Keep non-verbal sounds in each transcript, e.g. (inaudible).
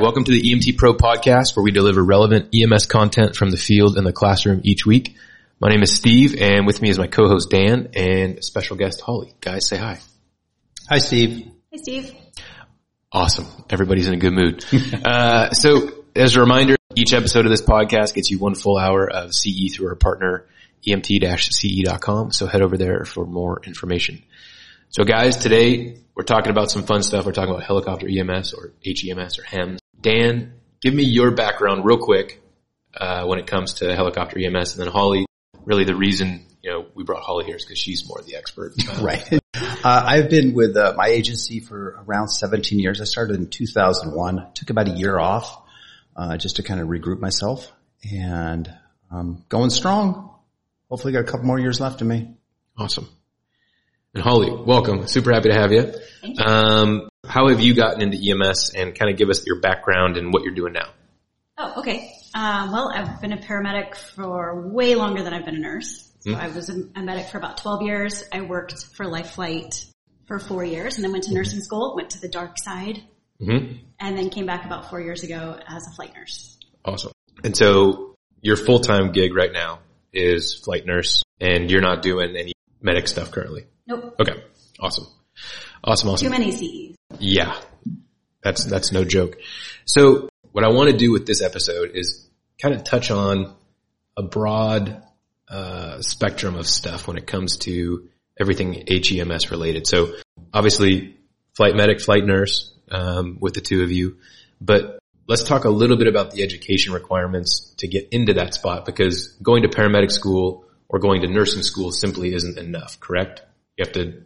All right. Welcome to the EMT Pro podcast where we deliver relevant EMS content from the field and the classroom each week. My name is Steve and with me is my co-host Dan and special guest Holly. Guys, say hi. Hi, Steve. Hi, Steve. Awesome. Everybody's in a good mood. (laughs) uh, so as a reminder, each episode of this podcast gets you one full hour of CE through our partner emt-ce.com. So head over there for more information. So guys, today we're talking about some fun stuff. We're talking about helicopter EMS or HEMS or HEMS. Dan, give me your background real quick uh, when it comes to helicopter EMS, and then Holly. Really, the reason you know we brought Holly here is because she's more the expert. (laughs) Right. Uh, I've been with uh, my agency for around 17 years. I started in 2001. Took about a year off uh, just to kind of regroup myself, and um, going strong. Hopefully, got a couple more years left in me. Awesome. And Holly, welcome. Super happy to have you. Thank you. Um, how have you gotten into EMS and kind of give us your background and what you're doing now? Oh, okay. Uh, well, I've been a paramedic for way longer than I've been a nurse. So I was a, a medic for about 12 years. I worked for Life Flight for four years and then went to nursing school, went to the dark side, Mm-hmm. and then came back about four years ago as a flight nurse. Awesome. And so your full-time gig right now is flight nurse and you're not doing any medic stuff currently. Nope. Okay. Awesome. Awesome. Awesome. Too many CEs. Yeah. That's, that's no joke. So what I want to do with this episode is kind of touch on a broad, uh, spectrum of stuff when it comes to everything HEMS related. So obviously flight medic, flight nurse, um, with the two of you, but let's talk a little bit about the education requirements to get into that spot because going to paramedic school or going to nursing school simply isn't enough, correct? You have to,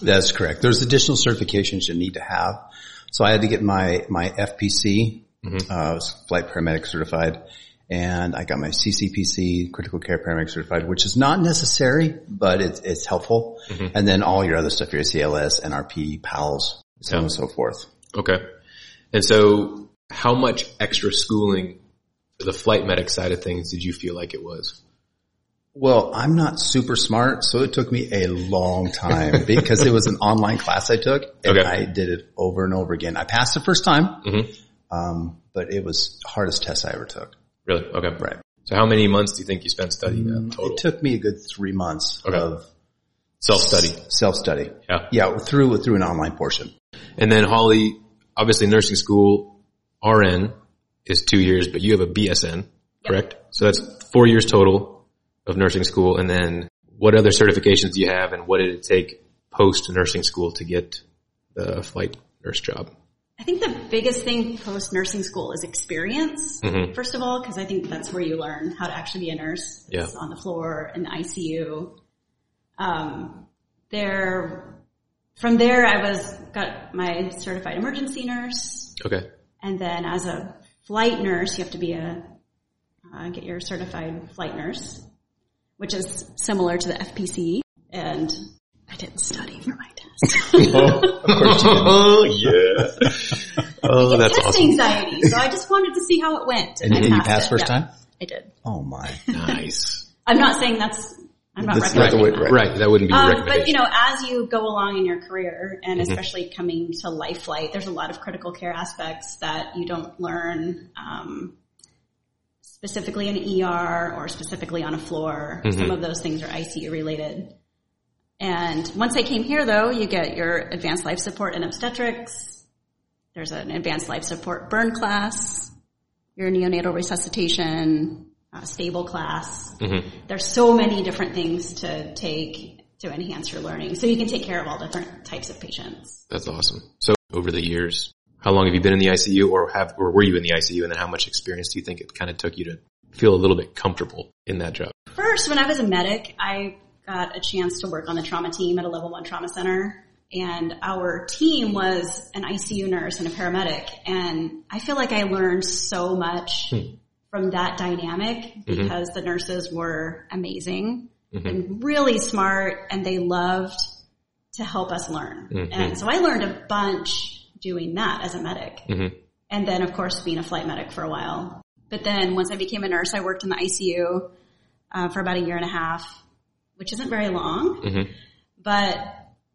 That's correct. There's additional certifications you need to have. So I had to get my my FPC, uh, I was flight paramedic certified, and I got my CCPC, critical care paramedic certified, which is not necessary, but it's it's helpful. And then all your other stuff, your CLS, NRP, PALS, so on and so forth. okay. And so how much extra schooling for the flight medic side of things did you feel like it was? Well, I'm not super smart, so it took me a long time because it was an online class I took and Okay. I did it over and over again. I passed the first time, Mhm. um, but it was the hardest test I ever took. Really? Okay. Right. So how many months do you think you spent studying that total? It took me a good three months Okay. of Self-study. self-study. Yeah. Yeah, through through an online portion. And then Holly, obviously nursing school, RN is two years, but you have a BSN, correct? So that's four years total of nursing school. And then what other certifications do you have and what did it take post nursing school to get the flight nurse job? I think the biggest thing post nursing school is experience, Mhm. first of all, because I think that's where you learn how to actually be a nurse. Yeah. On the floor in the ICU. Um, there, from there, I was got my certified emergency nurse, Okay. and then as a flight nurse, you have to be a uh, get your certified flight nurse, which is similar to the FPC. And I didn't study for my test. (laughs) Oh, (laughs) yeah. oh, that's test awesome. anxiety. So I just wanted to see how it went. And, I and you passed it. first Yeah, time? I did. Oh my. Nice. I'm not saying that's, I'm not That's not the way- that. Right. That wouldn't be your Um, recommendation. but you know, as you go along in your career, and Mm-hmm. especially coming to life flight, there's a lot of critical care aspects that you don't learn um, specifically in ER or specifically on a floor. Mm-hmm. Some of those things are ICU related. And once I came here, though, you get your advanced life support in obstetrics. There's an advanced life support burn class, your neonatal resuscitation, uh, stable class. There's so many different things to take to enhance your learning. So you can take care of all different types of patients. That's awesome. So over the years, how long have you been in the ICU or have, or were you in the ICU and then how much experience do you think it kind of took you to feel a little bit comfortable in that job? First, when I was a medic, I got a chance to work on the trauma team at a level one trauma center. And our team was an ICU nurse and a paramedic. And I feel like I learned so much hmm. from that dynamic mm-hmm. because the nurses were amazing mm-hmm. and really smart and they loved to help us learn. Mm-hmm. And so I learned a bunch doing that as a medic. And then of course being a flight medic for a while. But then once I became a nurse, I worked in the ICU uh, for about a year and a half, which isn't very long, but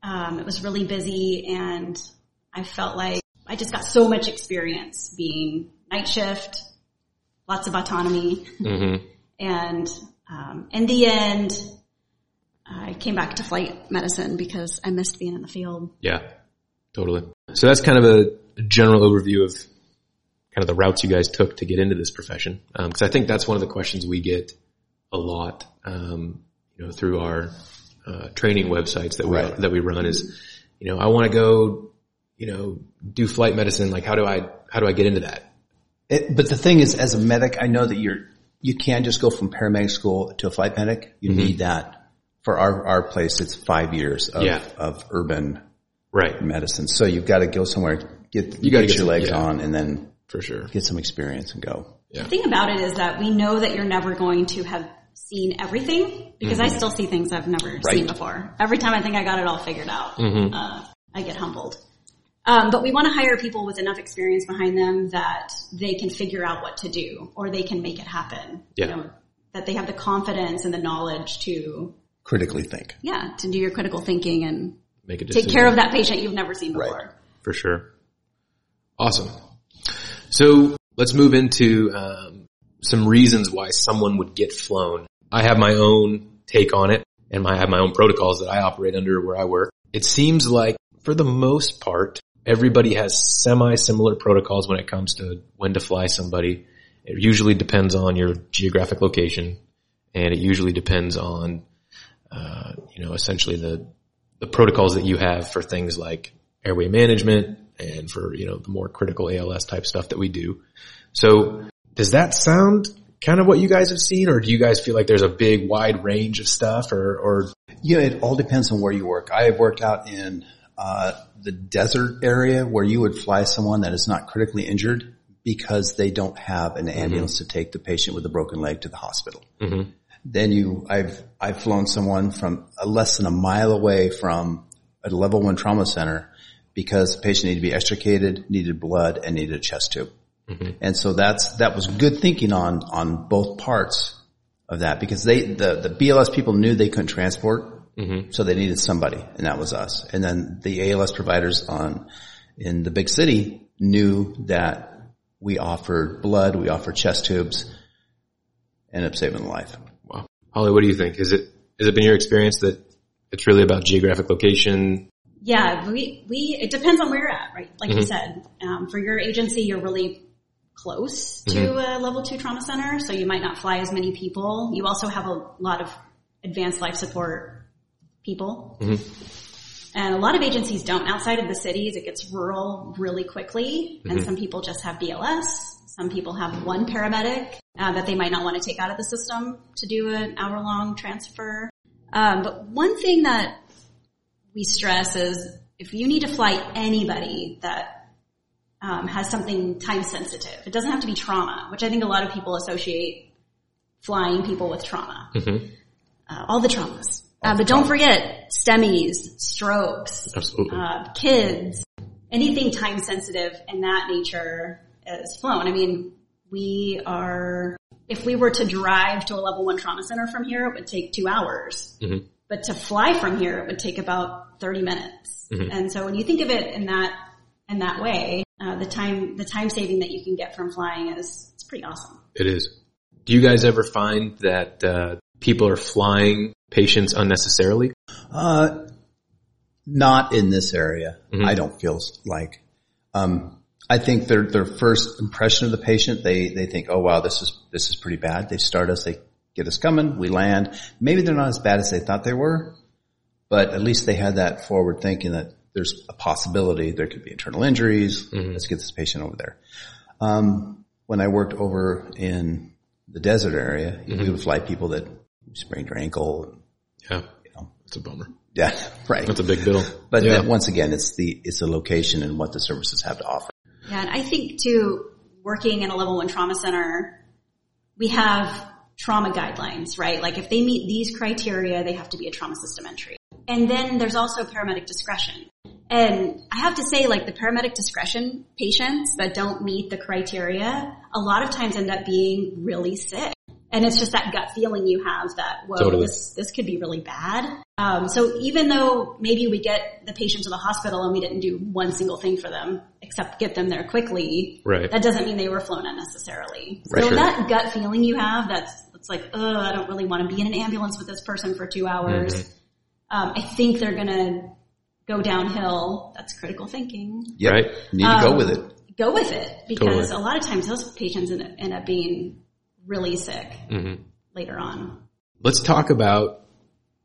um, it was really busy and I felt like I just got so much experience being night shift, lots of autonomy, Mm-hmm. and um, in the end, I came back to flight medicine because I missed being in the field. Yeah, totally. So that's kind of a, general overview of kind of the routes you guys took to get into this profession. Because I think that's one of the questions we get a lot, um, you know, through our uh, training websites that we Right. that we run is, you know, I want to go, you know, do flight medicine. Like, how do I how do I get into that? It, but the thing is, as a medic, I know that you're, you can't just go from paramedic school to a flight medic. You need that. For our, our place, it's five years of, Yeah. of urban Right, medicine. So you've got to go somewhere, get, You gotta get get your some- legs yeah. on and then for sure. get some experience and go. Yeah, The thing about it is that we know that you're never going to have seen everything because I still see things I've never seen before. Every time I think I got it all figured out, Mm-hmm. uh, I get humbled. Um, but we want to hire people with enough experience behind them that they can figure out what to do or they can make it happen. Yeah. You know, that they have the confidence and the knowledge to, Critically think. yeah, to do your critical thinking and make a take care of that patient you've never seen Right. before. for sure. Awesome. So let's move into um, some reasons why someone would get flown. I have my own take on it, and I have my own protocols that I operate under where I work. It seems like, for the most part, everybody has semi-similar protocols when it comes to when to fly somebody. It usually depends on your geographic location, and it usually depends on, uh, you know, essentially the the protocols that you have for things like airway management and for, you know, the more critical ALS type stuff that we do. So does that sound kind of what you guys have seen or do you guys feel like there's a big wide range of stuff or, or Yeah, it all depends on where you work. I have worked out in uh, the desert area where you would fly someone that is not critically injured because they don't have an ambulance to take the patient with a broken leg to the hospital. Mhm. Then you, I've I've flown someone from uh, less than a mile away from a level one trauma center because the patient needed to be extricated, needed blood, and needed a chest tube. And so that's that was good thinking on on both parts of that because they the the BLS people knew they couldn't transport, so they needed somebody, and that was us. And then the ALS providers on in the big city knew that we offered blood, we offered chest tubes, ended up saving a life. Holly, what do you think? Is it, has it been your experience that it's really about geographic location? Yeah, we, we, it depends on where you're at, right? Like you mm-hmm. said, um, for your agency, you're really close to mm-hmm. a level two trauma center, so you might not fly as many people. You also have a lot of advanced life support people. Mm-hmm. And a lot of agencies don't outside of the cities. It gets rural really quickly and some people just have BLS. Some people have one paramedic uh, that they might not want to take out of the system to do an hour long transfer. Um, but one thing that we stress is if you need to fly anybody that um, has something time sensitive, it doesn't have to be trauma, which I think a lot of people associate flying people with trauma. Uh, all the traumas. Uh, but don't forget STEMIs, strokes, uh, kids, anything time sensitive in that nature is flown. I mean, we are, if we were to drive to a level one trauma center from here, it would take two hours. Mhm. But to fly from here, it would take about 30 minutes. And so when you think of it in that, in that way, uh, the time, the time saving that you can get from flying is, it's pretty awesome. It is. Do you guys ever find that, uh, people are flying patients unnecessarily? Uh, not in this area. Mhm. I don't feel like. Um, I think their their first impression of the patient, they they think, oh wow, this is this is pretty bad. They start us, they get us coming, we land. Maybe they're not as bad as they thought they were, but at least they had that forward thinking that there's a possibility there could be internal injuries. Let's get this patient over there. Um, when I worked over in the desert area, we would fly people that sprained their ankle. Yeah. You know, That's a bummer. yeah, (laughs) right. That's a big bill. But yeah. once again, it's the it's the location and what the services have to offer. Yeah, and I think too, working in a level one trauma center, we have trauma guidelines, right? Like if they meet these criteria, they have to be a trauma system entry. And then there's also paramedic discretion. And I have to say, like the paramedic discretion patients that don't meet the criteria, a lot of times end up being really sick. And it's just that gut feeling you have that, whoa, Totally. this, this could be really bad. Um, so even though maybe we get the patient to the hospital and we didn't do one single thing for them, except get them there quickly. Right. That doesn't mean they were flown unnecessarily. Right, so sure. that gut feeling you have, that's, it's like, oh, I don't really want to be in an ambulance with this person for two hours. Mm-hmm. Um, I think they're gonna go downhill. That's critical thinking. Yep. Right. You need to go Um, with it. Go with it because Totally. a lot of times those patients end up, end up being really sick Mm-hmm. later on. Let's talk about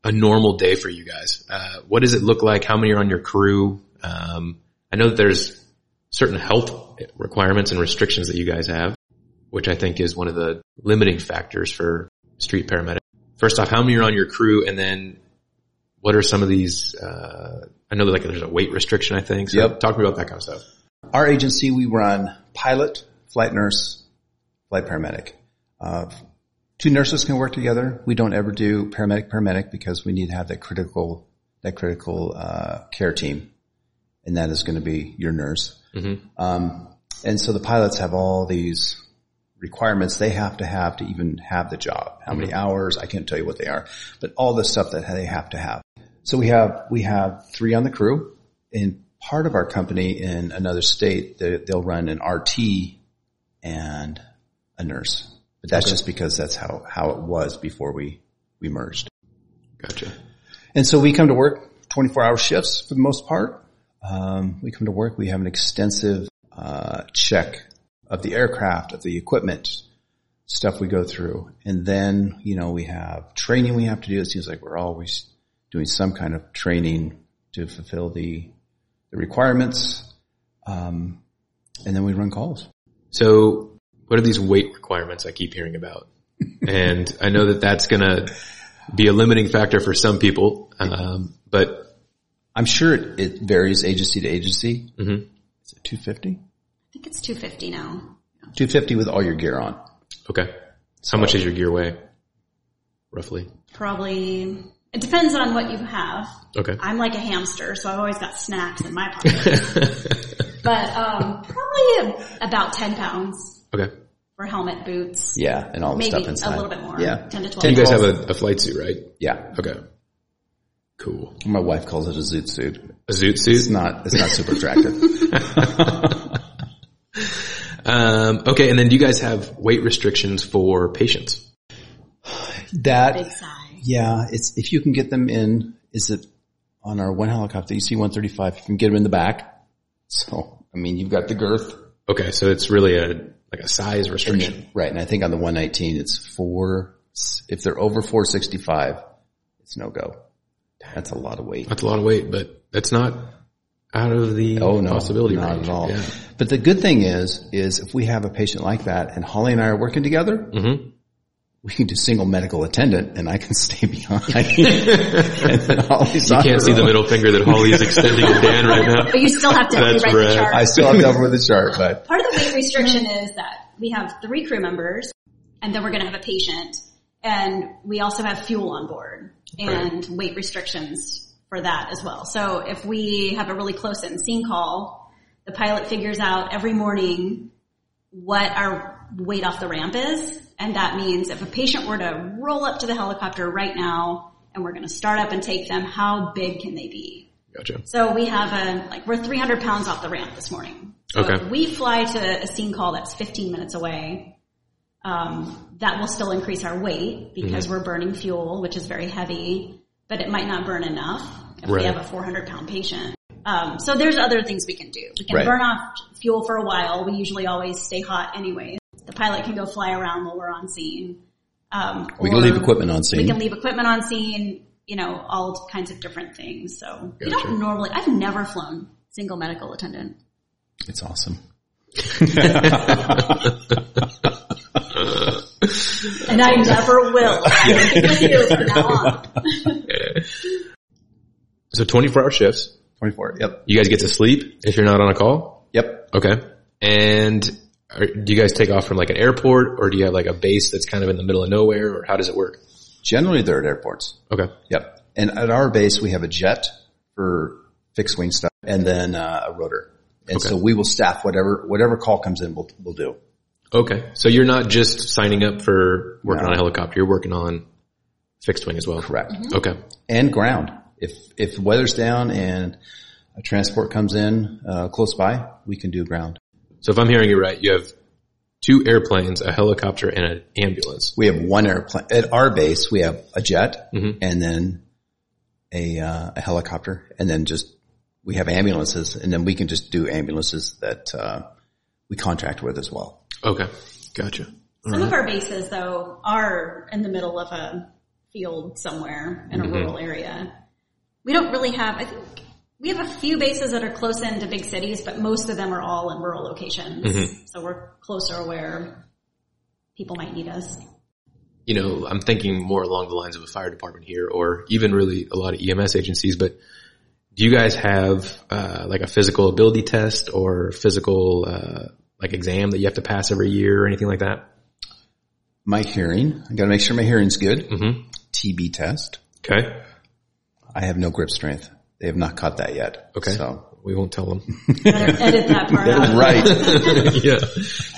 a normal day for you guys. Uh, what does it look like? How many are on your crew? Um, I know that there's certain health requirements and restrictions that you guys have, which I think is one of the limiting factors for street paramedic. First off, how many are on your crew? And then what are some of these, uh, I know that like there's a weight restriction, I think. So Yep. talk to me about that kind of stuff. Our agency, we run pilot, flight nurse, flight paramedic. Uh, two nurses can work together. We don't ever do paramedic paramedic because we need to have that critical that critical uh, care team, and that is going to be your nurse. Um, and so the pilots have all these requirements they have to have to even have the job. How many hours? I can't tell you what they are, but all the stuff that they have to have. So we have we have three on the crew. In part of our company in another state, they, they'll run an RT and a nurse. But that's just because that's how how it was before we we merged. Gotcha. And so we come to work 24 hour shifts for the most part. Um, we come to work. We have an extensive uh, check of the aircraft, of the equipment, stuff we go through. And then, you know, we have training we have to do. It seems like we're always doing some kind of training to fulfill the, the requirements. Um, and then we run calls. So what are these weight requirements I keep hearing about? and I know that that's going to be a limiting factor for some people. Um, but I'm sure it, it varies agency to agency. Mhm. Is it 250? I think it's 250 now. 250 with all your gear on. okay. How much is your gear weigh? Roughly. Probably, it depends on what you have. Okay. I'm like a hamster, so I've always got snacks in my pocket. (laughs) but um, probably about 10 pounds okay. for helmet, boots, Yeah, and all the maybe stuff inside. a little bit more. Yeah. 10 to 12. You guys have a, a flight suit, right? Yeah. Okay. Cool. My wife calls it a zoot suit. A zoot suit? It's suit? not, it's not super attractive. (laughs) Um, okay. And then do you guys have weight restrictions for patients? that, Big size. Yeah, it's, if you can get them in, is it on our one helicopter, EC-135, you can get them in the back. So, I mean, you've got the girth. Okay. So it's really a, like a size And restriction. then- right. And I think on the 119, it's four, if they're over 465, it's no go. That's a lot of weight. That's a lot of weight, but that's not out of the Oh no, possibility not range. at all. Yeah. But the good thing is, is if we have a patient like that and Holly and I are working together, Mhm. We can do single medical attendant and I can (laughs) stay behind. (laughs) and Holly's You can't see the middle finger that Holly is extending to Dan right now. But you still have to That's rewrite the chart. I still have to over with the chart, but Part of the weight restriction is that we have three crew members and then we're going to have a patient and we also have fuel on board and weight restrictions for that as well. So if we have a really close in scene call, the pilot figures out every morning what our weight off the ramp is. And that means if a patient were to roll up to the helicopter right now and we're going to start up and take them, how big can they be? Gotcha. So we have a, like, we're 300 pounds off the ramp this morning. So Okay. if we fly to a scene call that's 15 minutes away, um, that will still increase our weight because Mm-hmm. we're burning fuel, which is very heavy, but it might not burn enough if Right. we have a 400 pound patient. Um, so there's other things we can do. We can Right. burn off fuel for a while. We usually always stay hot anyway. The pilot can go fly around while we're on scene. Um, we can leave equipment on scene. We can leave equipment on scene, you know, all kinds of different things. So we Gotcha. don't normally, I've never flown single medical attendant. It's awesome. (laughs) And I never will. I'm with you from now on. (laughs) So 24 hour shifts. 24. Yep. You guys get to sleep if you're not on a call. Yep. Okay. And are, do you guys take off from like an airport or do you have like a base that's kind of in the middle of nowhere or how does it work? Generally they're at airports. Okay. Yep. And at our base, we have a jet for fixed wing stuff and then uh, a rotor. And Okay. so we will staff whatever, whatever call comes in, we'll, we'll do. Okay. So you're not just signing up for working No. on a helicopter. You're working on fixed wing as well. Correct. Okay. And ground. If, if the weather's down and, a transport comes in uh, close by, we can do ground. So if I'm hearing you right, you have two airplanes, a helicopter, and an ambulance. We have one airplane at our base. We have a jet and then a, uh, a helicopter, and then just we have ambulances, and then we can just do ambulances that uh, we contract with as well. Okay, gotcha. Some of our bases though are in the middle of a field somewhere in a rural area. We don't really have, I think we have a few bases that are close in to big cities, but most of them are all in rural locations. So we're closer where people might need us. You know, I'm thinking more along the lines of a fire department here, or even really a lot of EMS agencies. But do you guys have uh, like a physical ability test or physical uh, like exam that you have to pass every year or anything like that? My hearing, I got to make sure my hearing's good. Mm-hmm. TB test. Okay. I have no grip strength. They have not caught that yet. Okay. So We won't tell them. (laughs) Edit that part out. right. (laughs) yeah.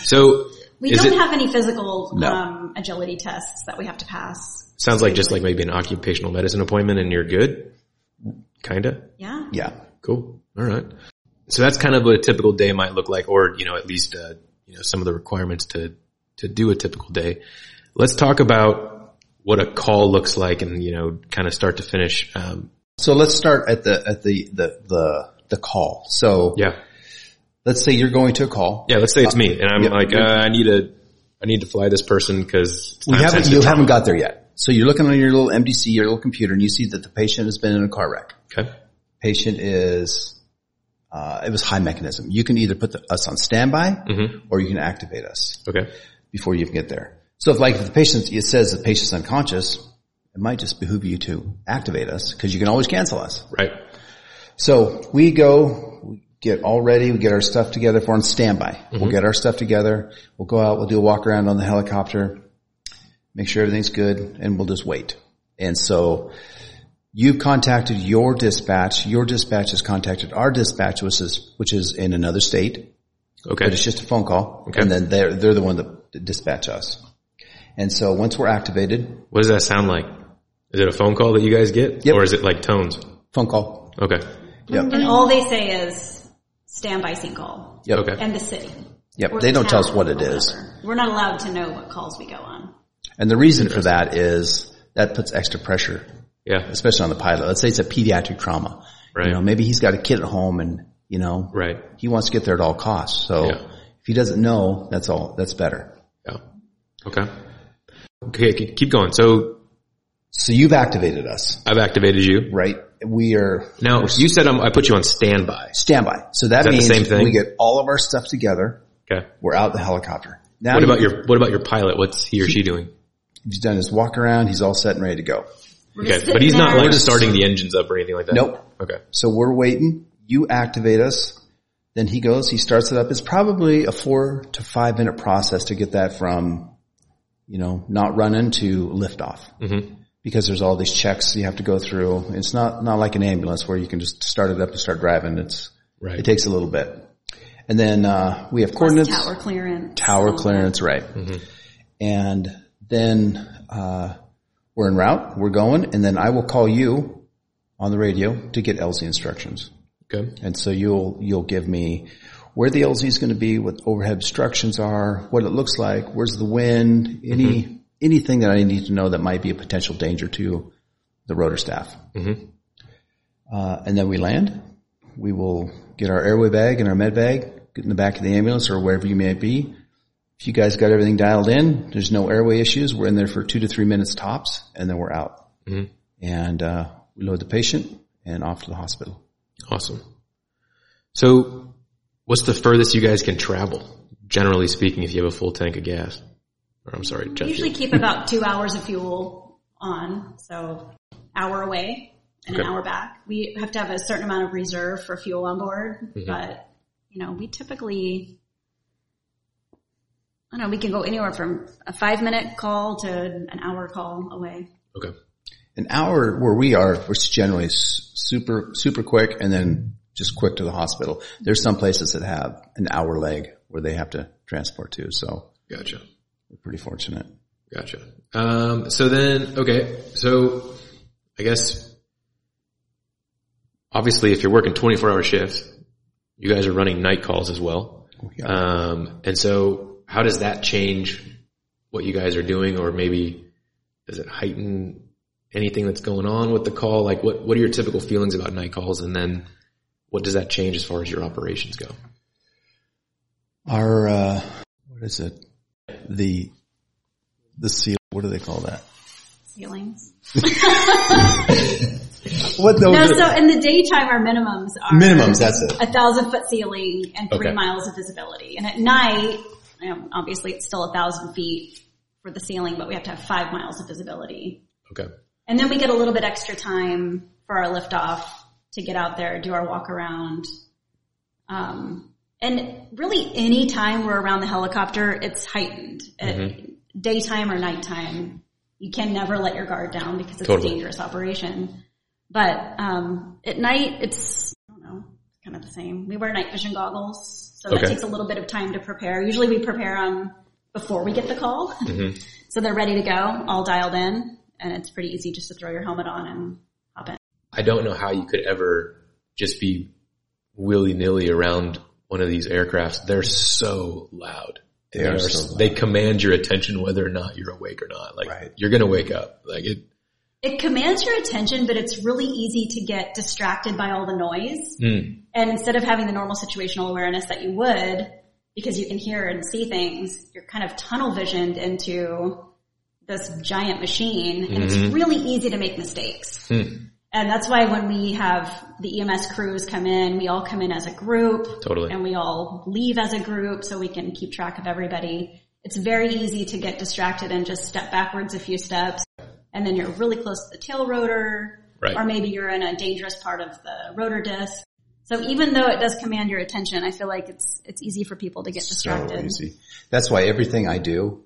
So We don't it have any physical No. um, agility tests that we have to pass. sounds like just like maybe an occupational medicine appointment and you're good? Kinda? Yeah. Yeah. Cool. All right. So that's kind of what a typical day might look like, or you know, at least uh, you know some of the requirements to to do a typical day. Let's talk about what a call looks like, and you know, kind of start to finish. Um, So let's start at the at the the the, the call. So yeah, let's say you're going to a call. yeah. Let's say it's me, and I'm like, uh, I need a, I need to fly this person because We haven't you haven't got there yet. So you're looking on your little MDC, your little computer, and you see that the patient has been in a car wreck. Okay. Patient is uh, it was high mechanism. You can either put the, us on standby Mm-hmm. or you can activate us Okay. before you can get there. So if like if the patient it says the patient's unconscious, it might just behoove you to activate us because you can always cancel us. Right. So we go, we get all ready, we get our stuff together for on standby. We'll mm-hmm. get our stuff together. We'll go out, we'll do a walk around on the helicopter, make sure everything's good, and we'll just wait. And so you've contacted your dispatch. Your dispatch has contacted our dispatch, which is, which is in another state, Okay. but it's just a phone call. Okay. And then they're, they're the one that dispatch us. And so once we're activated, What does that sound like? Is it a phone call that you guys get, Yep. or is it like tones? phone call. Okay. Yep. And all they say is standby scene call Yep. Okay. and the city. Yep. Or They the don't tell us what it is. whatever. We're not allowed to know what calls we go on. And the reason for that is that puts extra pressure Yeah. especially on the pilot. Let's say it's a pediatric trauma. Right. You know, maybe he's got a kid at home and, you know, Right. he wants to get there at all costs. So Yeah. if he doesn't know, that's all, that's better. Yeah. Okay. Okay. Keep going. So So you've activated us, I've activated you. right? We are Now you said I'm, I put you on standby. standby. So that, that the means same thing? we get all of our stuff together. Okay. We're out the helicopter. Now What about you- your What about your pilot? What's he or she doing? he's done his walk around. He's all set and ready to go. We're Okay, but he's sitting not there. like starting the engines up or anything like that. Nope. Okay. So we're waiting. You activate us. Then he goes, he starts it up. It's probably a four to five minute process to get that from, you know, not running to liftoff. Mm-hmm. Because there's all these checks you have to go through. It's not, not like an ambulance where you can just start it up and start driving. It's, Right. it takes a little bit. And then, uh, we have coordinates. tower clearance. Tower all that. clearance, right. And then, uh, we're en route. We're going and then I will call you on the radio to get LZ instructions. Okay. And so you'll, you'll give me where the LZ is going to be, what overhead obstructions are, what it looks like, where's the wind, any, anything that I need to know that might be a potential danger to the rotor staff. Mhm. Uh, and then we land. We will get our airway bag and our med bag, get in the back of the ambulance or wherever you may be. If you guys got everything dialed in, there's no airway issues. We're in there for two to three minutes tops and then we're out. Mhm. And, uh, we load the patient and off to the hospital. Awesome. So, what's the furthest you guys can travel, generally speaking, if you have a full tank of gas? Or I'm sorry, jet We usually fuel. keep about two hours of fuel on, so hour away and an hour back. We have to have a certain amount of reserve for fuel on board, Mm-hmm. but you know, we typically, I don't know, we can go anywhere from a five minute call to an hour call away. Okay. An hour where we are, we're generally s- super, super quick and then just quick to the hospital. There's some places that have an hour leg where they have to transport to. So Gotcha. we're pretty fortunate. Gotcha. Um, so then, okay, so I guess obviously if you're working 24 hour shifts, you guys are running night calls as well. yeah. Um, and so how does that change what you guys are doing or maybe does it heighten anything that's going on with the call? Like what, what are your typical feelings about night calls? And then what does that change as far as your operations go? Our, uh, what is it? The, the seal, what do they call that? Ceilings. (laughs) What No, those so in the daytime, our minimums are minimums, that's it. a thousand foot ceiling and three Okay. miles of visibility. And at night, you know, obviously it's still a thousand feet for the ceiling, but we have to have five miles of visibility. Okay. And then we get a little bit extra time for our liftoff to get out there, do our walk around. Um, and really any time we're around the helicopter, it's heightened. At daytime or nighttime, you can never let your guard down because it's Totally. a dangerous operation. But, um, at night, it's, I don't know, kind of the same. We wear night vision goggles, so that takes a little bit of time to prepare. Usually we prepare them before we get the call. (laughs) So they're ready to go, all dialed in, and it's pretty easy just to throw your helmet on and. I don't know how you could ever just be willy nilly around one of these aircrafts. They're so loud. They are so loud. They command your attention whether or not you're awake or not. Like Right. you're gonna wake up. Like it. It commands your attention, but it's really easy to get distracted by all the noise. Mm, And instead of having the normal situational awareness that you would, because you can hear and see things, you're kind of tunnel visioned into this giant machine and it's really easy to make mistakes. And that's why when we have the EMS crews come in, we all come in as a group. Totally. And we all leave as a group so we can keep track of everybody. It's very easy to get distracted and just step backwards a few steps. And then you're really close to the tail rotor. Right. Or maybe you're in a dangerous part of the rotor disc. So even though it does command your attention, I feel like it's, it's easy for people to get distracted. so easy. That's why everything I do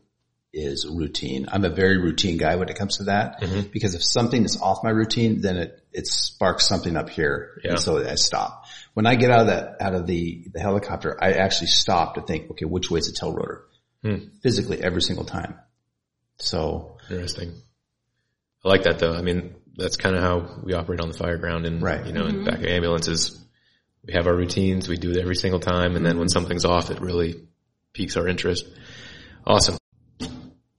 is routine. I'm a very routine guy when it comes to that mm-hmm. because if something is off my routine, then it, it sparks something up here. Yeah. And so I stop. When I get out of that, out of the, the helicopter, I actually stop to think, okay, which way is the tail rotor? Hmm. Physically every single time. So interesting. I like that though. I mean, that's kind of how we operate on the fire ground and, Right. you know, in mm-hmm. back of ambulances, we have our routines. We do it every single time. And then when mm-hmm. something's off, it really piques our interest. Awesome.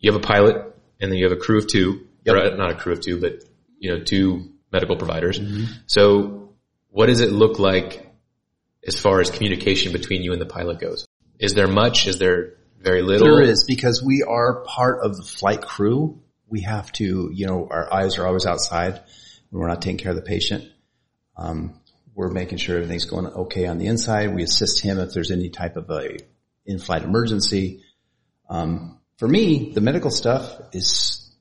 You have a pilot and then you have a crew of two, Yep. or not a crew of two, but you know, two medical providers. So what does it look like as far as communication between you and the pilot goes? Is there much? Is there very little? There is because we are part of the flight crew. We have to, you know, our eyes are always outside when we're not taking care of the patient. Um, we're making sure everything's going okay on the inside. We assist him if there's any type of a in-flight emergency. Um, for me, the medical stuff is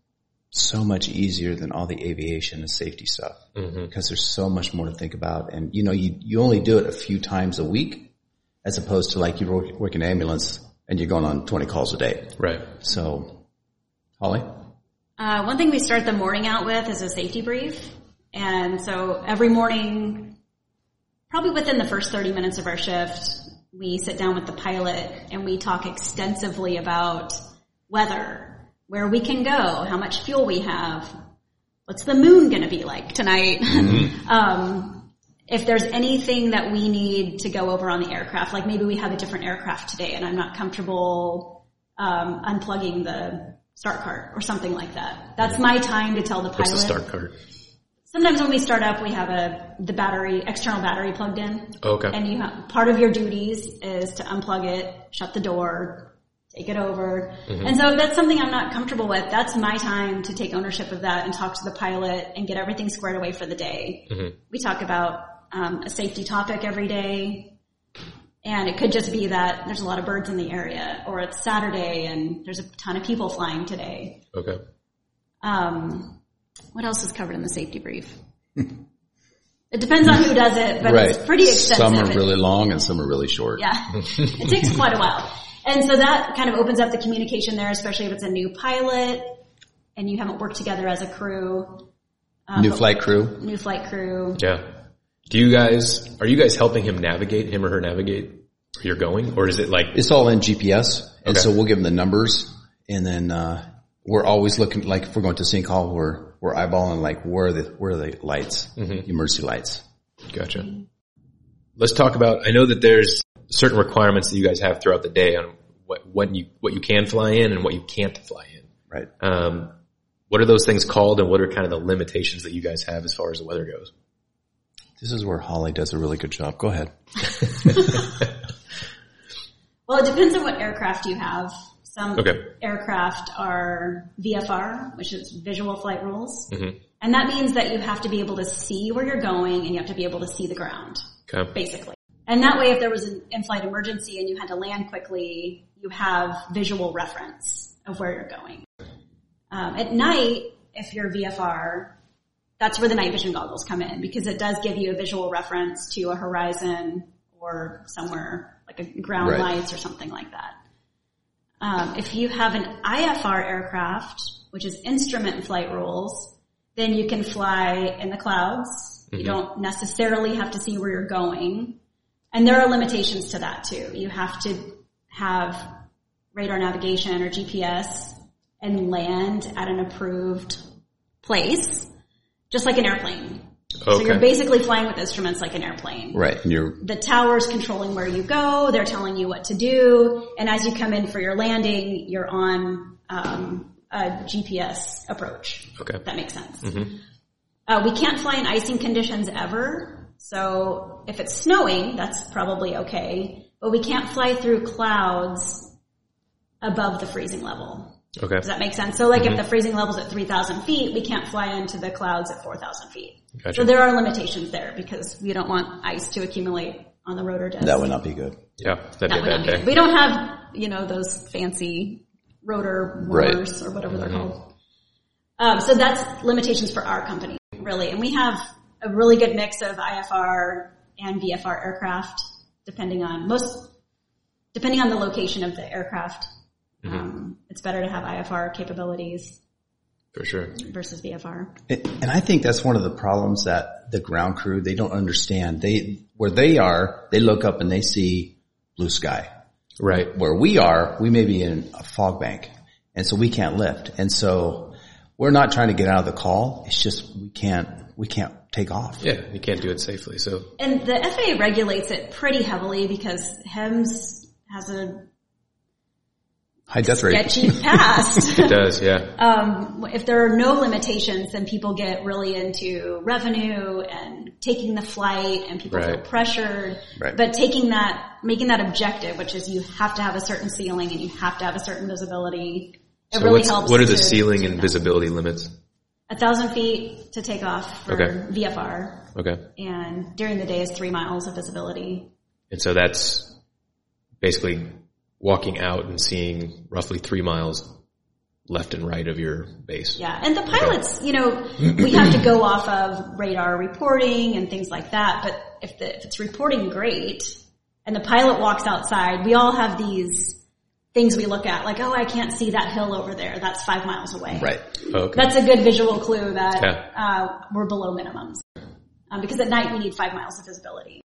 so much easier than all the aviation and safety stuff because there's so much more to think about. And you know, you, you only do it a few times a week as opposed to like you work, work in an ambulance and you're going on 20 calls a day. Right. So, Holly? Uh, one thing we start the morning out with is a safety brief. And so every morning, probably within the first 30 minutes of our shift, we sit down with the pilot and we talk extensively about weather, where we can go, how much fuel we have, what's the moon going to be like tonight, (laughs) um, if there's anything that we need to go over on the aircraft, like maybe we have a different aircraft today and I'm not comfortable um, unplugging the start cart or something like that. That's my time to tell the pilot. What's the start cart? Sometimes when we start up, we have a the battery external battery plugged in, Okay. and you have, part of your duties is to unplug it, shut the door, take it over. And so if that's something I'm not comfortable with, that's my time to take ownership of that and talk to the pilot and get everything squared away for the day. We talk about um, a safety topic every day. And it could just be that there's a lot of birds in the area, or it's Saturday and there's a ton of people flying today. Okay. Um, what else is covered in the safety brief? it depends on who does it, but it's pretty extensive. Some are really long and some are really short. yeah, it takes quite a while. (laughs) And so that kind of opens up the communication there, especially if it's a new pilot and you haven't worked together as a crew, New flight crew. new flight crew. Yeah. Do you guys, are you guys helping him navigate, him or her navigate where you're going? Or is it like, It's all in GPS. And Okay. so we'll give them the numbers and then, uh, we're always looking, like if we're going to scene call, we're, we're eyeballing like where are the, where are the lights, Mm-hmm. emergency lights. Gotcha. Let's talk about, I know that there's certain requirements that you guys have throughout the day on what, what you, what you can fly in and what you can't fly in. Right. Um, what are those things called and what are kind of the limitations that you guys have as far as the weather goes? This is where Holly does a really good job. Go ahead. (laughs) Well, it depends on what aircraft you have. Some Okay. aircraft are VFR, which is visual flight rules. Mhm. And that means that you have to be able to see where you're going and you have to be able to see the ground, Okay. basically. And that way, if there was an in-flight emergency and you had to land quickly, you have visual reference of where you're going. Um, at night, if you're VFR, that's where the night vision goggles come in because it does give you a visual reference to a horizon or somewhere like a ground Right. lights or something like that. Um, if you have an IFR aircraft, which is instrument flight rules, then you can fly in the clouds. You don't necessarily have to see where you're going. And there are limitations to that too. You have to have radar navigation or GPS and land at an approved place, just like an airplane. So you're basically flying with instruments like an airplane Right. And you're, the tower's controlling where you go. They're telling you what to do. And as you come in for your landing, you're on um, a GPS approach. Okay. That makes sense. Uh, we can't fly in icing conditions ever. So if it's snowing, that's probably okay. But we can't fly through clouds above the freezing level. Okay. Does that make sense? So like if the freezing level's at 3,000 feet, we can't fly into the clouds at 4,000 feet. Gotcha. So there are limitations there because we don't want ice to accumulate on the rotor disc. that would not be good. Yeah. That'd be a bad not day. good. We don't have, you know, those fancy rotor Right. or whatever they're called. Um, so that's limitations for our company, really. And we have a really good mix of IFR and VFR aircraft, depending on most, depending on the location of the aircraft. Um, it's better to have IFR capabilities For sure. versus VFR. And I think that's one of the problems that the ground crew, they don't understand. They, where they are, they look up and they see blue sky. Right. Where we are, we may be in a fog bank. And so we can't lift. And so we're not trying to get out of the call. It's just we can't, we can't take off. Yeah. You can't do it safely. So And the FAA regulates it pretty heavily because HEMS has a High death rate. sketchy (laughs) past. (laughs) it does. Yeah. um, if there are no limitations, then people get really into revenue and taking the flight and people feel pressured. Right. But taking that, making that objective, which is you have to have a certain ceiling and you have to have a certain visibility. It So really helps. what are the ceiling and visibility limits? A thousand feet to take off for Okay. VFR Okay. and during the day is three miles of visibility. And so that's basically walking out and seeing roughly three miles left and right of your base. Yeah, and the pilots, you know, we have to go off of radar reporting and things like that. But if the if it's reporting great, and the pilot walks outside, we all have these things we look at, like, oh, I can't see that hill over there. That's five miles away. Right. Okay. That's a good visual clue that Yeah. uh, we're below minimums. Um, because at night we need five miles of visibility.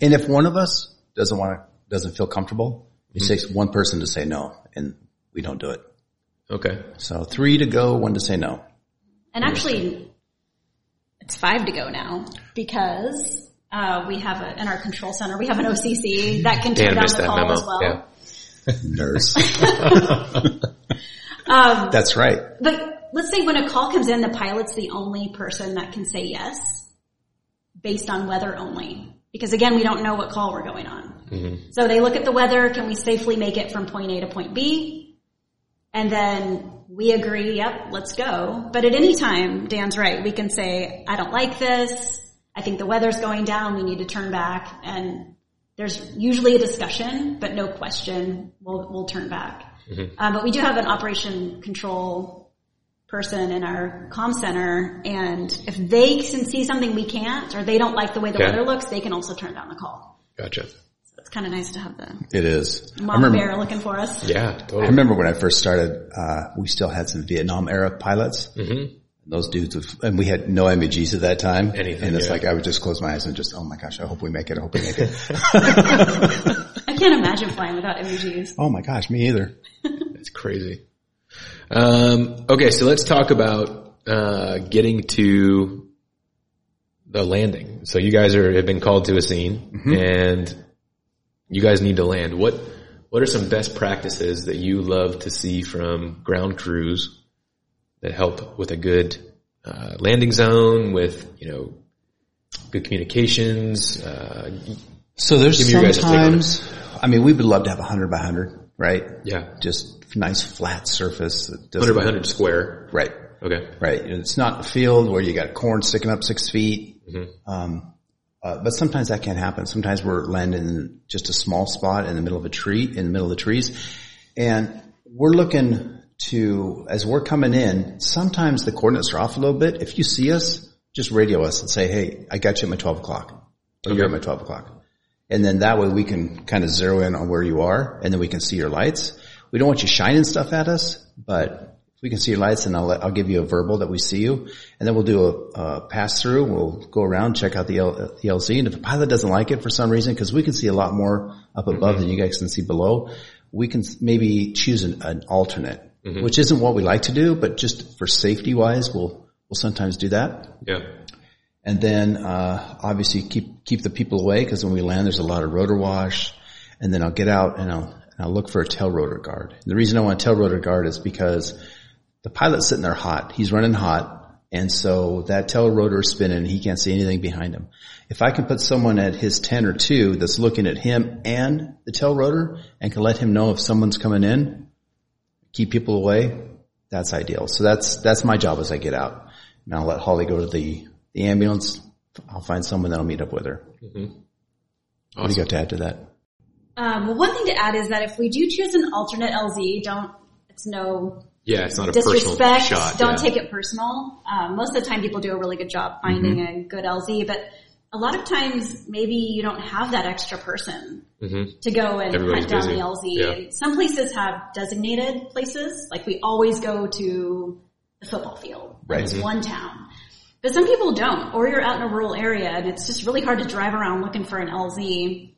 And if one of us doesn't want to, doesn't feel comfortable, it takes one person to say no and we don't do it. Okay. So three to go, one to say no. And actually, it's five to go now because uh, we have a, in our control center, we have an OCC that can turn Dan down the that call memo. as well. Yeah. Nurse. (laughs) Um, That's right. but let's say when a call comes in, the pilot's the only person that can say yes based on weather only. Because again, we don't know what call we're going on. So they look at the weather. Can we safely make it from point A to point B? And then we agree, yep, let's go. But at any time, Dan's right. We can say, I don't like this. I think the weather's going down. We need to turn back. And there's usually a discussion, but no question. We'll, we'll turn back. Uh, but we do have an operation control person in our comm center. And if they can see something we can't, or they don't like the way the Okay. weather looks, they can also turn down the call. Gotcha. So it's kind of nice to have the It is. I remember, bear looking for us. Yeah, I remember when I first started, uh, we still had some Vietnam era pilots. Mm-hmm. Those dudes, would, and we had no NVGs at that time. Anything, and it's yeah. like I would just close my eyes and just, oh my gosh, I hope we make it. I hope we make it. (laughs) I can't imagine flying without NVGs. oh my gosh, me either. (laughs) It's crazy. Um, okay, so let's talk about uh, getting to the landing. So you guys are have been called to a scene, Mm-hmm. and you guys need to land. What what are some best practices that you love to see from ground crews that help with a good uh, landing zone, with you know good communications? Uh, So there's Give me your guys' take on it. sometimes, I mean, we would love to have a 100 by 100, right? yeah, Just nice flat surface. hundred by hundred square. Right. Okay. Right. It's not a field where you got corn sticking up six feet. Um, uh, but sometimes that can't happen. Sometimes we're landing in just a small spot in the middle of a tree, in the middle of the trees. And we're looking to, as we're coming in, sometimes the coordinates are off a little bit. If you see us, just radio us and say, Hey, I got you at my 12 o'clock. Or you're at my 12 o'clock. And then that way we can kind of zero in on where you are and then we can see your lights. We don't want you shining stuff at us, but if we can see your lights and I'll let, I'll give you a verbal that we see you and then we'll do a, a pass through. We'll go around, check out the, L, the LZ and if the pilot doesn't like it for some reason, cause we can see a lot more up above mm-hmm. than you guys can see below, we can maybe choose an, an alternate, which isn't what we like to do, but just for safety wise, we'll, we'll sometimes do that. Yeah. And then, uh, obviously keep, keep the people away because when we land, there's a lot of rotor wash. And then I'll get out and I'll, and I'll look for a tail rotor guard. And the reason I want a tail rotor guard is because the pilot's sitting there hot. He's running hot. And so that tail rotor is spinning. He can't see anything behind him. If I can put someone at his 10 or 2 that's looking at him and the tail rotor and can let him know if someone's coming in, keep people away, that's ideal. So that's, that's my job as I get out. And I'll let Holly go to the, the ambulance. I'll find someone that'll meet up with her. What do you got to add to that? Um, well, one thing to add is that if we do choose an alternate LZ, don't, it's no Yeah, it's not a personal disrespect. shot. Don't yeah. take it personal. Um, most of the time people do a really good job finding Mm-hmm. a good LZ, but a lot of times maybe you don't have that extra person mm-hmm. to go and Everybody's hunt down busy. the LZ. Yeah. And some places have designated places, like we always go to the football field. Right. It's mm-hmm. one town. But some people don't, or you're out in a rural area and it's just really hard to drive around looking for an LZ.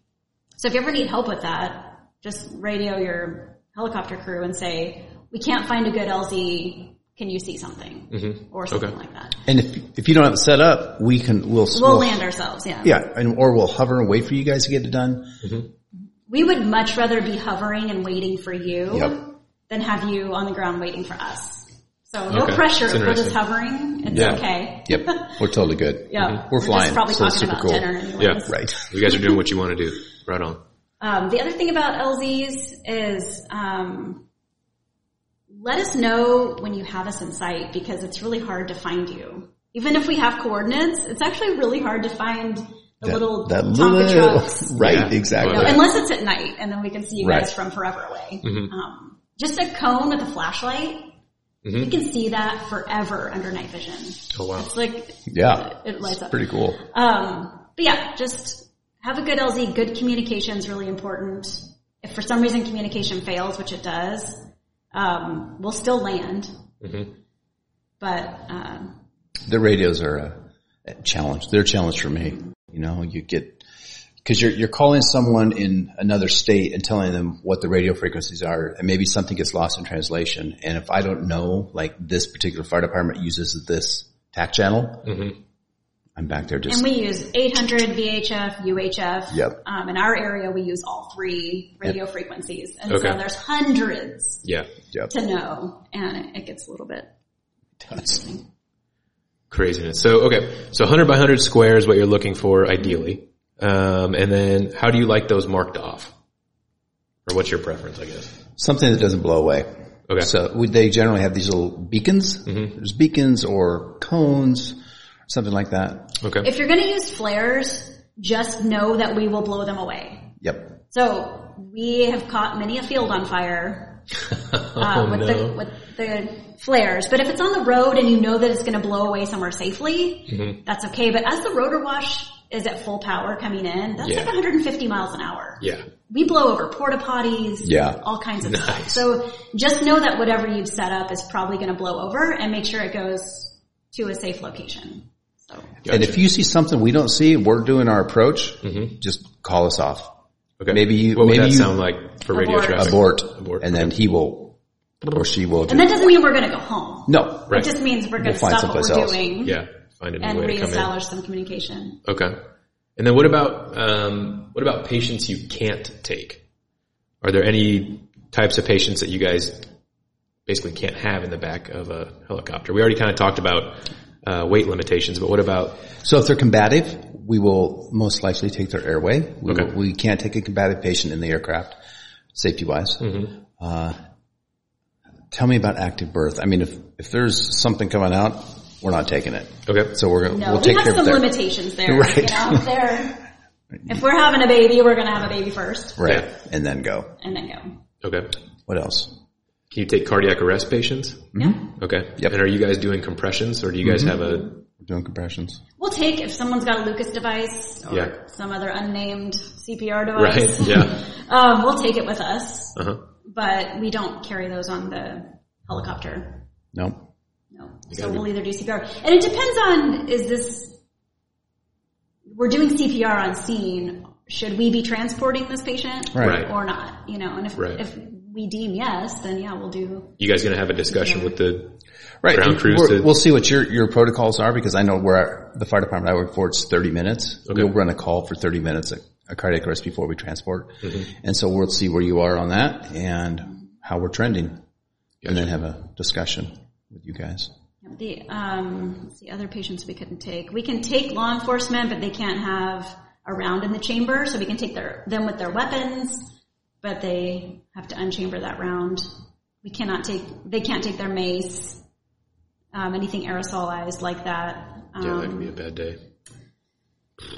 So if you ever need help with that, just radio your helicopter crew and say, we can't find a good LZ. Can you see something? Or something Okay. like that. And if, if you don't have it set up, we can, we'll, We'll land ourselves, yeah. Yeah. And, or we'll hover and wait for you guys to get it done. We would much rather be hovering and waiting for you Yep. than have you on the ground waiting for us. So no Okay. pressure if we're just hovering. It's Yeah. okay. Yep. (laughs) We're totally good. Yeah. We're flying, Just probably so talking super about cool. dinner anyways. Yeah. Right. You guys are doing what you want to do. Right on. Um, the other thing about LZs is um, let us know when you have us in sight because it's really hard to find you. Even if we have coordinates, it's actually really hard to find the little that Tonka little, trucks. (laughs) right. Yeah. Exactly. You know, unless it's at night and then we can see you Right. guys from forever away. Mm-hmm. Um, just a cone with a flashlight, you can see that forever under night vision. Oh wow. It's like yeah. it lights up. Pretty cool. Um, but yeah, just have a good LZ. Good communication is really important. If for some reason communication fails, which it does, um, we'll still land. But um, The radios are a, a challenge. They're a challenge for me. You know, you get, cause you're, you're calling someone in another state and telling them what the radio frequencies are and maybe something gets lost in translation. And if I don't know, like this particular fire department uses this TAC channel, I'm back there just, and we use 800 VHF, UHF. Yep. Um, in our area, we use all three radio frequencies, and Okay. so there's hundreds Yeah. yep. to know, and it, it gets a little bit. Craziness. So, okay. So 100 by 100 square is what you're looking for ideally. Um, and then how do you like those marked off? Or what's your preference, I guess? Something that doesn't blow away. Okay. So we, they generally have these little beacons. There's beacons or cones, something like that. Okay. If you're going to use flares, just know that we will blow them away. Yep. So we have caught many a field on fire (laughs) uh, oh with no. the with the flares. But if it's on the road and you know that it's going to blow away somewhere safely, Mm-hmm. that's okay. But as the rotor wash is at full power coming in, that's Yeah. like 150 miles an hour. yeah. We blow over porta potties, Yeah. all kinds of (laughs) Nice. stuff. So just know that whatever you've set up is probably going to blow over, and make sure it goes to a safe location. So And if you see something we don't see, we're doing our approach, just call us off. Okay. maybe you- what would maybe that you- sound like for radio Abort. traffic? Abort. Abort. And then he will, or she will do. and that doesn't mean we're going to go home. no. Right. It just means we're going We'll to find stop what someplace we're else. doing. Yeah. find a new and way to come in. reestablish some communication. Okay. And then what about um, what about patients you can't take? Are there any types of patients that you guys basically can't have in the back of a helicopter? We already kind of talked about uh, weight limitations, but what about So if they're combative, we will most likely take their airway. We, Okay. will- we can't take a combative patient in the aircraft, safety wise. Mm-hmm. Uh, tell me about active birth. I mean, if, if there's something coming out, we're not taking it. okay? So we're going to, No, we'll we take have care of some it there. limitations there. (laughs) Right. You know, there. (laughs) If we're having a baby, we're going to have a baby first, Right. Yeah. And then go. and then go. Okay. What else? Can you take cardiac arrest patients? Yeah. Okay. Yep. And are you guys doing compressions, or do you guys have a? We're doing compressions. We'll take if someone's got a Lucas device or Yeah. some other unnamed CPR Right. device. Yeah. (laughs) um, we'll take it with us, Uh huh. but we don't carry those on the helicopter. No. No. So gotta be- we'll either do CPR. And it depends on, is this, we're doing CPR on scene. Should we be transporting this patient? Right. Or not? You know, and if, Right. if we deem yes, then yeah, we'll do, You guys going to have a discussion with the? Right. Ground crews we're- to- we'll see what your, your protocols are because I know where the fire department I work for, it's 30 minutes. Okay. We'll run a call for 30 minutes, a, a cardiac arrest before we transport. Mm-hmm. And so we'll see where you are on that and how we're trending and then have a discussion with you guys. the, um, let's other patients we couldn't take. We can take law enforcement, but they can't have a round in the chamber, so we can take their, them with their weapons, but they have to unchamber that round. We cannot take, they can't take their mace, um, anything aerosolized like that. Yeah, that Um, could be a bad day.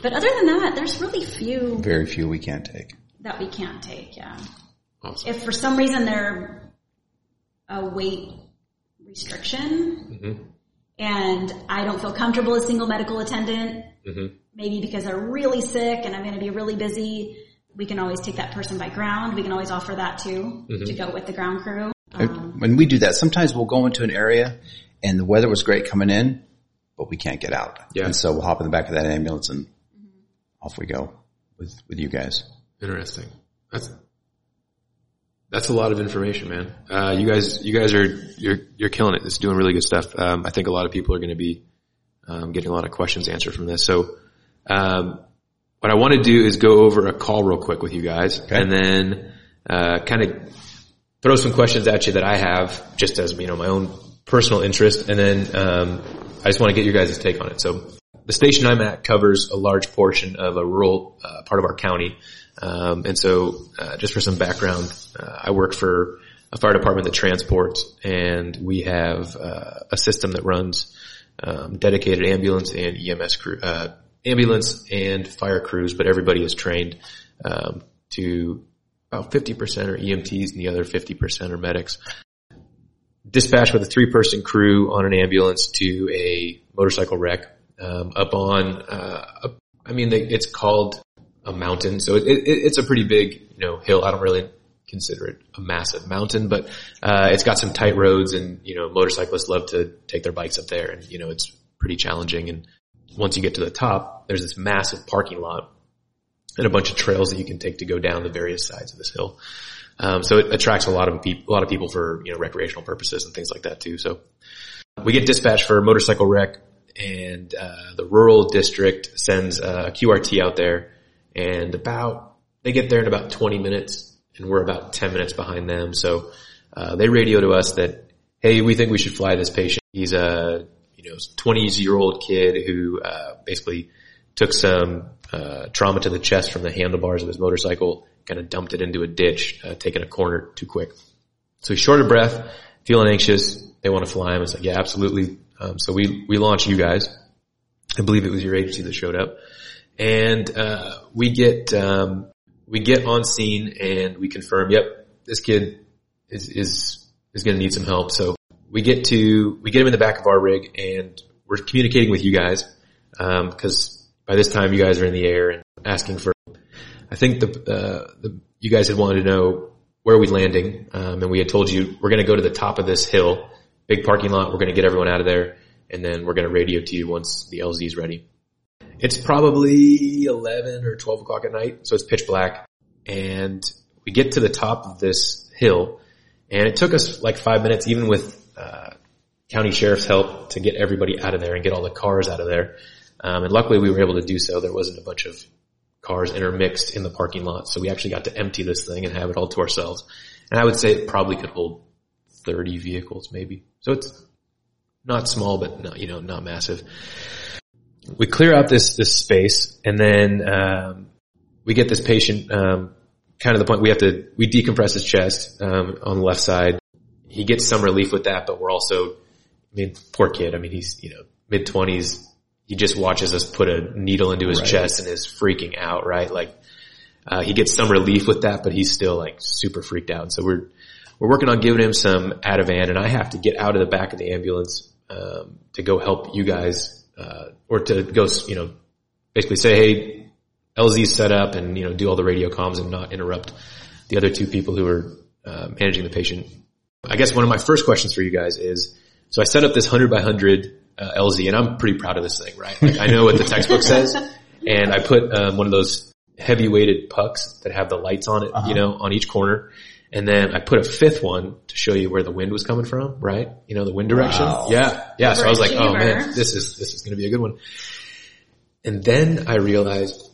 but other than that, there's really few Very few we can't take. that we can't take, yeah. Awesome. If for some reason they're a weight restriction and I don't feel comfortable as single medical attendant, maybe because they're really sick and I'm going to be really busy, we can always take that person by ground. We can always offer that too to go with the ground crew. Um, when we do that, sometimes we'll go into an area and the weather was great coming in, but we can't get out. Yeah. And so we'll hop in the back of that ambulance and off we go with, with you guys. Interesting. That's that's a lot of information, man. Uh, you guys, you guys are you're you're killing it. It's doing really good stuff. Um, I think a lot of people are going to be um, getting a lot of questions answered from this. So, um, what I want to do is go over a call real quick with you guys, and then uh, kind of throw some questions at you that I have, just as you know my own personal interest, and then um, I just want to get your guys' take on it. So, the station I'm at covers a large portion of a rural uh, part of our county. Um, and so, uh, just for some background, uh, I work for a fire department that transports, and we have uh, a system that runs um, dedicated ambulance and EMS crew, uh, ambulance and fire crews, but everybody is trained um, to about 50% are EMTs and the other 50% are medics. Dispatched with a three-person crew on an ambulance to a motorcycle wreck um, up on, uh, I mean, they, it's called a mountain, so it, it, it's a pretty big, you know, hill. I don't really consider it a massive mountain, but uh, it's got some tight roads, and you know, motorcyclists love to take their bikes up there, and you know, it's pretty challenging. And once you get to the top, there's this massive parking lot and a bunch of trails that you can take to go down the various sides of this hill. Um, so it attracts a lot of people, a lot of people for you know recreational purposes and things like that too. So we get dispatched for a motorcycle wreck, and uh, the rural district sends a QRT out there, and about they get there in about 20 minutes, and we're about 10 minutes behind them. So uh, they radio to us that hey, we think we should fly this patient. He's a you know 20 year old kid who uh, basically took some uh, trauma to the chest from the handlebars of his motorcycle, kind of dumped it into a ditch, uh, taking a corner too quick. So he's short of breath, feeling anxious. They want to fly him. It's like, yeah, absolutely. Um, so we we launch you guys. I believe it was your agency that showed up, and uh, we get um, we get on scene and we confirm, yep, this kid is is is going to need some help. So we get to we get him in the back of our rig and we're communicating with you guys because by this time you guys are in the air and asking for. I think the uh, the you guys had wanted to know where we landing, um, and we had told you we're going to go to the top of this hill, big parking lot. We're going to get everyone out of there, and then we're going to radio to you once the LZ is ready. It's probably 11 or 12 o'clock at night, so it's pitch black. And we get to the top of this hill, and it took us like five minutes, even with uh, county sheriff's help to get everybody out of there and get all the cars out of there. Um, and luckily we were able to do so. There wasn't a bunch of cars intermixed in the parking lot. So we actually got to empty this thing and have it all to ourselves. And I would say it probably could hold 30 vehicles maybe. So it's not small, but not, you know, not massive. We clear out this, this space and then, um, we get this patient, um, kind of the point we have to, we decompress his chest, um, on the left side. He gets some relief with that, but we're also, I mean, poor kid. I mean, he's, you know, mid twenties. He just watches us put a needle into his Right. chest and is freaking out, right? Like, uh, he gets some relief with that, but he's still like super freaked out. So we're, we're working on giving him some Ativan and I have to get out of the back of the ambulance, um, to go help you guys, uh, or to go, you know, basically say, Hey, LZ set up and, you know, do all the radio comms and not interrupt the other two people who are, uh, managing the patient. I guess one of my first questions for you guys is, so I set up this hundred by hundred, uh, LZ and I'm pretty proud of this thing, right? Like I know what the textbook says (laughs) and I put, um, one of those heavy weighted pucks that have the lights on it, you know, on each corner. And then I put a fifth one to show you where the wind was coming from, right? You know, the wind direction. Wow. Yeah. Yeah. So I was like, oh man, this is, this is going to be a good one. And then I realized,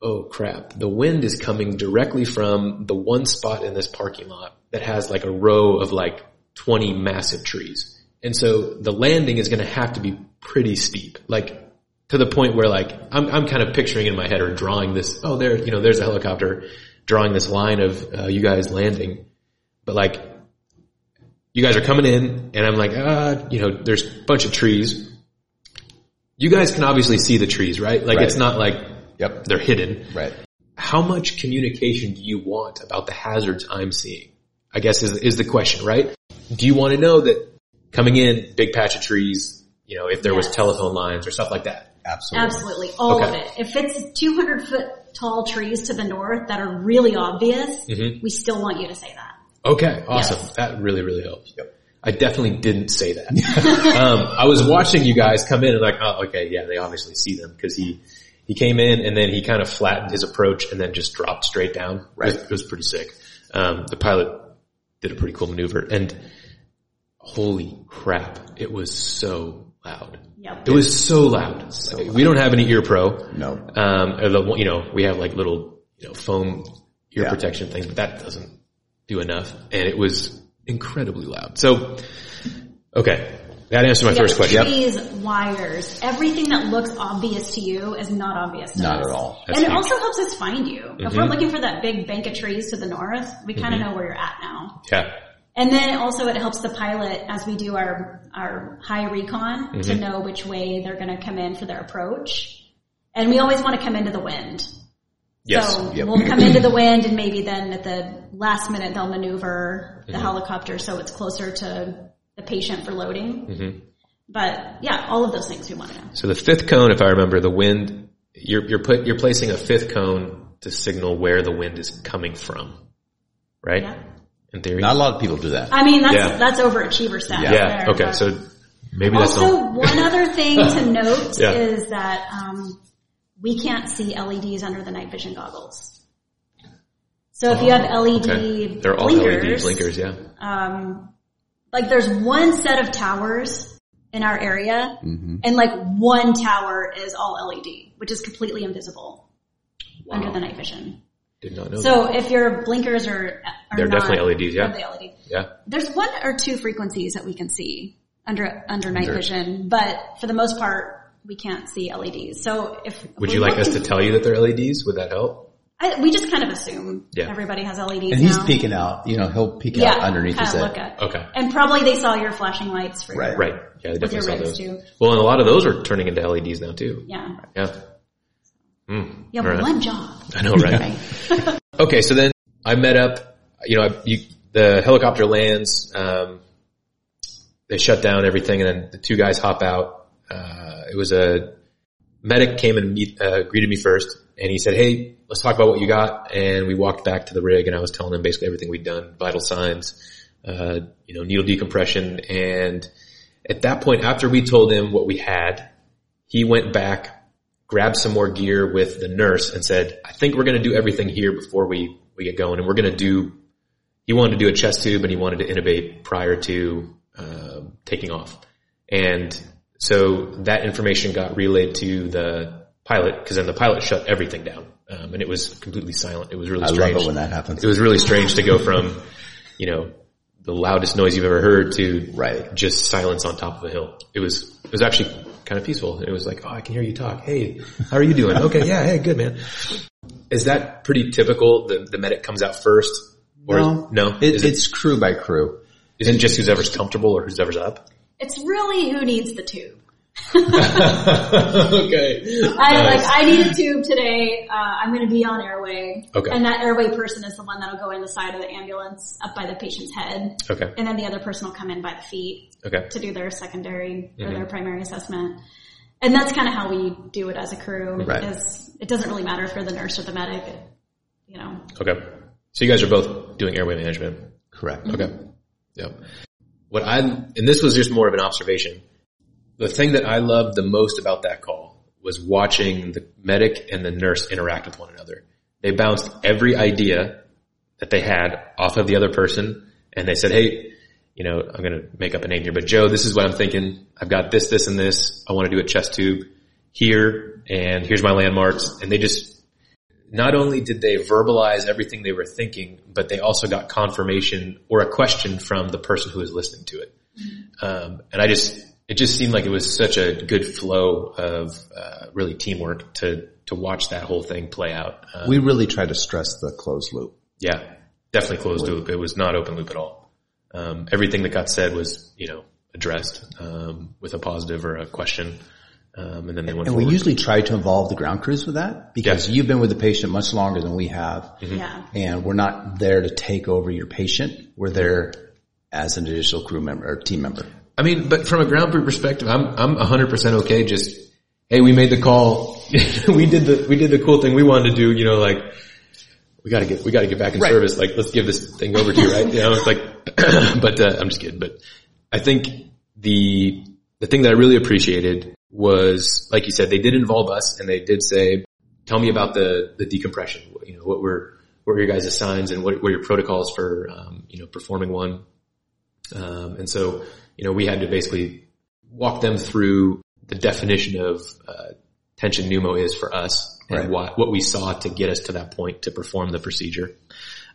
oh crap, the wind is coming directly from the one spot in this parking lot that has like a row of like 20 massive trees. And so the landing is going to have to be pretty steep, like to the point where like I'm, I'm kind of picturing in my head or drawing this, oh there, you know, there's a helicopter drawing this line of uh, you guys landing, but like you guys are coming in and I'm like, ah, you know, there's a bunch of trees. You guys can obviously see the trees, right? Like Right. it's not like Yep. they're hidden. Right. How much communication do you want about the hazards I'm seeing? I guess is, is the question, right? Do you want to know that coming in, big patch of trees, you know, if there was telephone lines or stuff like that? Absolutely. Absolutely. All of it. If it's 200 foot tall trees to the north that are really obvious, Mhm. we still want you to say that. Okay, awesome. Yes. That really, really helps. Yep. I definitely didn't say that. (laughs) um, I was watching you guys come in and like, oh, okay, yeah, they obviously see them because he, he came in and then he kind of flattened his approach and then just dropped straight down. Right. It was, it was pretty sick. Um, the pilot did a pretty cool maneuver and holy crap, it was so loud. Yep. It was so loud. Like, we don't have any ear pro. No. Um, the, you know, we have like little, you know, foam ear Yeah. protection things, but that doesn't do enough. And it was incredibly loud. So, okay. That answers my Yeah, first question. Trees, wires, everything that looks obvious to you is not obvious to Not us. at all. That's and it also helps us find you. If Mhm. we're looking for that big bank of trees to the north, we kind of know where you're at now. Yeah. And then also it helps the pilot as we do our, our high recon to know which way they're going to come in for their approach. And we always want to come into the wind. Yes. So Yep. we'll come into the (clears throat) wind and maybe then at the last minute they'll maneuver Mm-hmm. the helicopter so it's closer to the patient for loading. Mm-hmm. But yeah, all of those things we want to know. So the fifth cone, if I remember, the wind, you're, you're put, you're placing a fifth cone to signal where the wind is coming from. Right? Yeah. In theory. Not a lot of people do that. I mean, that's, Yeah. that's overachiever status. yeah. there, Okay. So maybe that's also, one other thing to (laughs) note Yeah. is that um, we can't see LEDs under the night vision goggles. So if you have LED Oh, okay. They're all blinkers, LED blinkers. Yeah. um, like there's one set of towers in our area, Mm-hmm. and like one tower is all LED, which is completely invisible under the night vision. Did not know that. So if your blinkers are, are They're not, definitely LEDs, yeah. LED. Yeah. There's one or two frequencies that we can see under under night Under- vision, but for the most part, we can't see LEDs. So if Would you like us to tell you that they're LEDs? Would that help? I, we just kind of assume Yeah. everybody has LEDs And he's now. peeking out. You know, he'll peek yeah, out underneath kind his of head. look at. Okay. And probably they saw your flashing lights for Right. your, Right. Yeah, they with your definitely saw rigs those. too. Well, and a lot of those are turning into LEDs now too. Yeah, Yeah. Mm, you have all right. one job. I know, right? Right. (laughs) okay, so then I met up. You know, I, you, the helicopter lands. Um, they shut down everything, and then the two guys hop out. Uh, it was a medic came and meet, uh, greeted me first, and he said, "Hey, let's talk about what you got." And we walked back to the rig, and I was telling him basically everything we'd done, vital signs, uh, you know, needle decompression, and at that point, after we told him what we had, he went back, grabbed some more gear with the nurse, and said, "I think we're going to do everything here before we we get going, and we're going to do." He wanted to do a chest tube, and he wanted to intubate prior to um, taking off. And so that information got relayed to the pilot because then the pilot shut everything down. Um, and it was completely silent. It was really I strange. love it when that happens. It was really strange to go from, you know, the loudest noise you've ever heard to Right. just silence on top of a hill. It was, it was actually kind of peaceful. It was like, oh, I can hear you talk. Hey, how are you doing? Okay. Yeah. Hey, good man. Is that pretty typical? The, the medic comes out first? Or no, no? It, is, it, it's crew by crew. is it just whoever's comfortable or whoever's up? It's really who needs the tube. Okay. (laughs) I like I need a tube today. Uh, I'm going to be on airway, Okay. and that airway person is the one that'll go in the side of the ambulance up by the patient's head, Okay. and then the other person will come in by the feet Okay. to do their secondary or Mm-hmm. their primary assessment. And that's kind of how we do it as a crew. Right. Is it doesn't really matter if you're the nurse or the medic. It, you know, Okay. So you guys are both doing airway management. Correct. Okay. Yep. What I, and this was just more of an observation. The thing that I loved the most about that call was watching the medic and the nurse interact with one another. They bounced every idea that they had off of the other person and they said, Hey, you know, I'm going to make up a name here, but Joe, this is what I'm thinking. I've got this, this and this. I want to do a chest tube here and here's my landmarks. And they just, not only did they verbalize everything they were thinking, but they also got confirmation or a question from the person who was listening to it. Um, and I just, it just seemed like it was such a good flow of uh, really teamwork to to watch that whole thing play out. Um, We really try to stress the closed loop. yeah, definitely closed loop. It was not open loop at all. Um, everything that got said was, you know, addressed um, with a positive or a question, um, and then they went And forward. we usually try to involve the ground crews with that because Yeah. you've been with the patient much longer than we have. Mm-hmm. yeah. And we're not there to take over your patient. We're there as an additional crew member or team member. I mean, but from a ground crew perspective, I'm I'm 100% okay. Just hey, we made the call. (laughs) we did the we did the cool thing we wanted to do. You know, like we got to get we got to get back in Right. service. Like let's give this thing over to you, right? You know, it's like, (clears throat) but uh, I'm just kidding. But I think the the thing that I really appreciated was, like you said, they did involve us, and they did say, "Tell me about the the decompression. You know, what were what were your guys' signs, and what were your protocols for um, you know performing one?" Um, and so, you know, we had to basically walk them through the definition of uh, tension pneumo is for us and Right. what, what we saw to get us to that point to perform the procedure.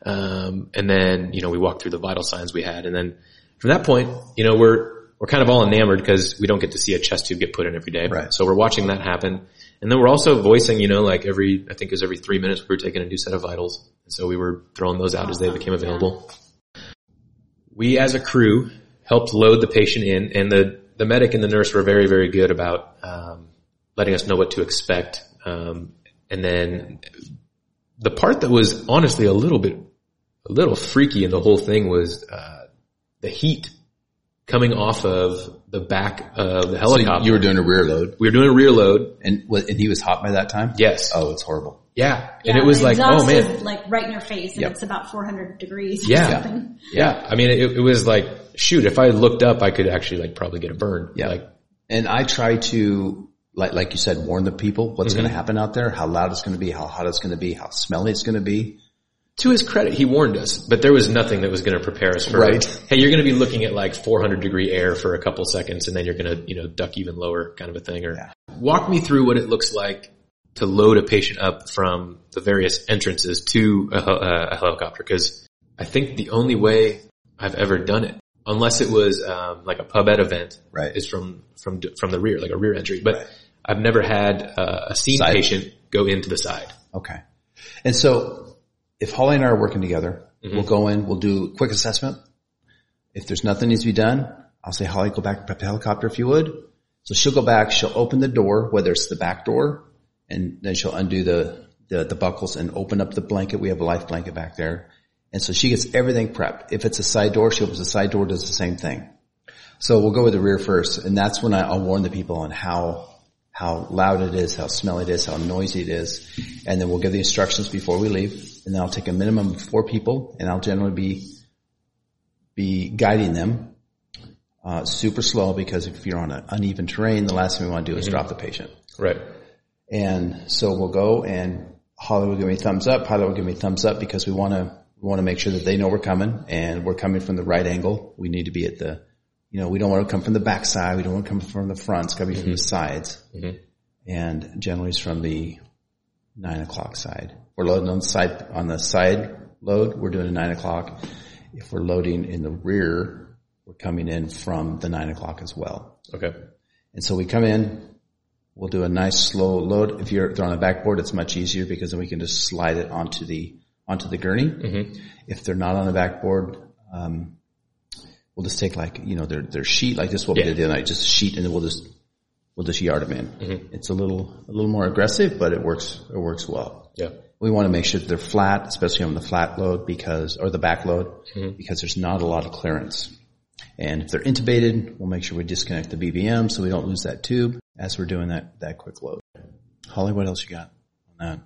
Um, and then, you know, we walked through the vital signs we had. And then from that point, you know, we're, we're kind of all enamored because we don't get to see a chest tube get put in every day. Right. So we're watching that happen. And then we're also voicing, you know, like every, I think it was every three minutes we were taking a new set of vitals. And so we were throwing those out as they became available. We as a crew helped load the patient in and the, the medic and the nurse were very, very good about, um, letting us know what to expect. Um, and then the part that was honestly a little bit, a little freaky in the whole thing was, uh, the heat coming off of the back of the So helicopter. you were doing a rear load we were doing a rear load. and, and he was hot by that time? Yes. Oh, it's horrible. Yeah. Yeah, And it was the like, oh man. is like right in your face, and Yep. it's about 400 degrees. Yeah. Or something. Yeah. I mean, it, it was like, shoot, if I looked up, I could actually like probably get a burn. Yeah. Like, And I try to, like, like you said, warn the people what's mm-hmm. going to happen out there, how loud it's going to be, how hot it's going to be, how smelly it's going to be. To his credit, he warned us, but there was nothing that was going to prepare us for, Right. hey, you're going to be looking at like 400 degree air for a couple seconds and then you're going to, you know, duck even lower kind of a thing or Yeah. walk me through what it looks like to load a patient up from the various entrances to a, hel- uh, a helicopter. Cause I think the only way I've ever done it, unless it was, um, like a pub ed event Right. is from, from, from the rear, like a rear entry, but Right. I've never had uh, a scene Side. patient go into the side. Okay. And so if Holly and I are working together, we'll mm-hmm. go in, we'll do a quick assessment. If there's nothing needs to be done, I'll say, Holly, go back and prep the helicopter if you would. So she'll go back, she'll open the door, whether it's the back door, and then she'll undo the, the, the buckles and open up the blanket. We have a life blanket back there. And so she gets everything prepped. If it's a side door, she opens the side door, does the same thing. So we'll go with the rear first, and that's when I, I'll warn the people on how how loud it is, how smelly it is, how noisy it is, and then we'll give the instructions before we leave. And then I'll take a minimum of four people, and I'll generally be be guiding them uh, super slow because if you're on an uneven terrain, the last thing we want to do is mm-hmm. drop the patient. Right. And so we'll go, and Holly will give me thumbs up. Pilot will give me thumbs up because we want to we want to make sure that they know we're coming, and we're coming from the right angle. We need to be at the you know, we don't want to come from the back side. We don't want to come from the front. It's got to be from the mm-hmm. sides. Mm-hmm. And generally it's from the nine o'clock side. We're loading on the side, on the side load, we're doing a nine o'clock. If we're loading in the rear, we're coming in from the nine o'clock as well. Okay. And so we come in, we'll do a nice slow load. If you're they're on the backboard, it's much easier because then we can just slide it onto the onto the gurney. If they're not on the backboard, um, we'll just take like you know their their sheet like this. What we Yeah. did the other night, just a sheet, and then we'll just we'll just yard them in. It's a little a little more aggressive, but it works it works well. Yeah. We want to make sure that they're flat, especially on the flat load because, or the back load, mm-hmm. because there's not a lot of clearance. And if they're intubated, we'll make sure we disconnect the BVM so we don't lose that tube as we're doing that, that quick load. Holly, what else you got on that?